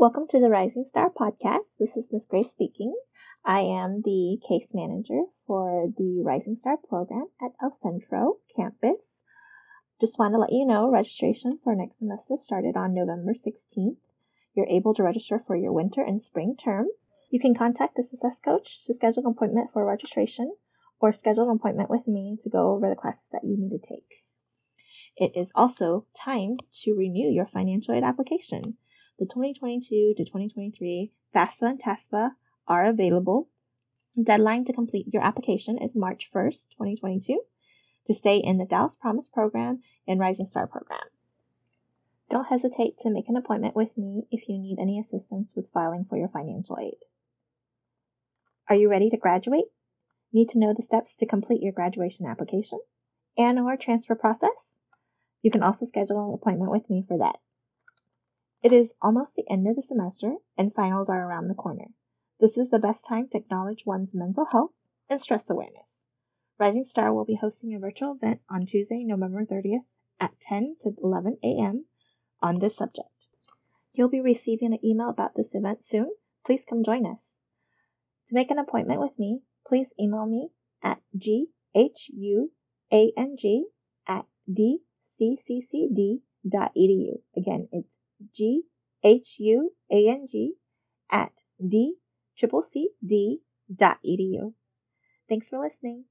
Welcome to the Rising Star podcast. This is Miss Grace speaking. I am the case manager for the Rising Star program at El Centro campus. Just want to let you know registration for next semester started on November 16th. You're able to register for your winter and spring term. You can contact the success coach to schedule an appointment for registration or schedule an appointment with me to go over the classes that you need to take. It is also time to renew your financial aid application. The 2022 to 2023 FAFSA and TASFA are available. Deadline to complete your application is March 1st, 2022 to stay in the Dallas Promise program and Rising Star program. Don't hesitate to make an appointment with me if you need any assistance with filing for your financial aid. Are you ready to graduate? Need to know the steps to complete your graduation application and or transfer process? You can also schedule an appointment with me for that. It is almost the end of the semester and finals are around the corner. This is the best time to acknowledge one's mental health and stress awareness. Rising Star will be hosting a virtual event on Tuesday, November 30th at 10 to 11 a.m. on this subject. You'll be receiving an email about this event soon. Please come join us. To make an appointment with me, please email me at ghuang at dcccd.edu. Again, it's G H U A N G at D triple C D dot edu. Thanks for listening.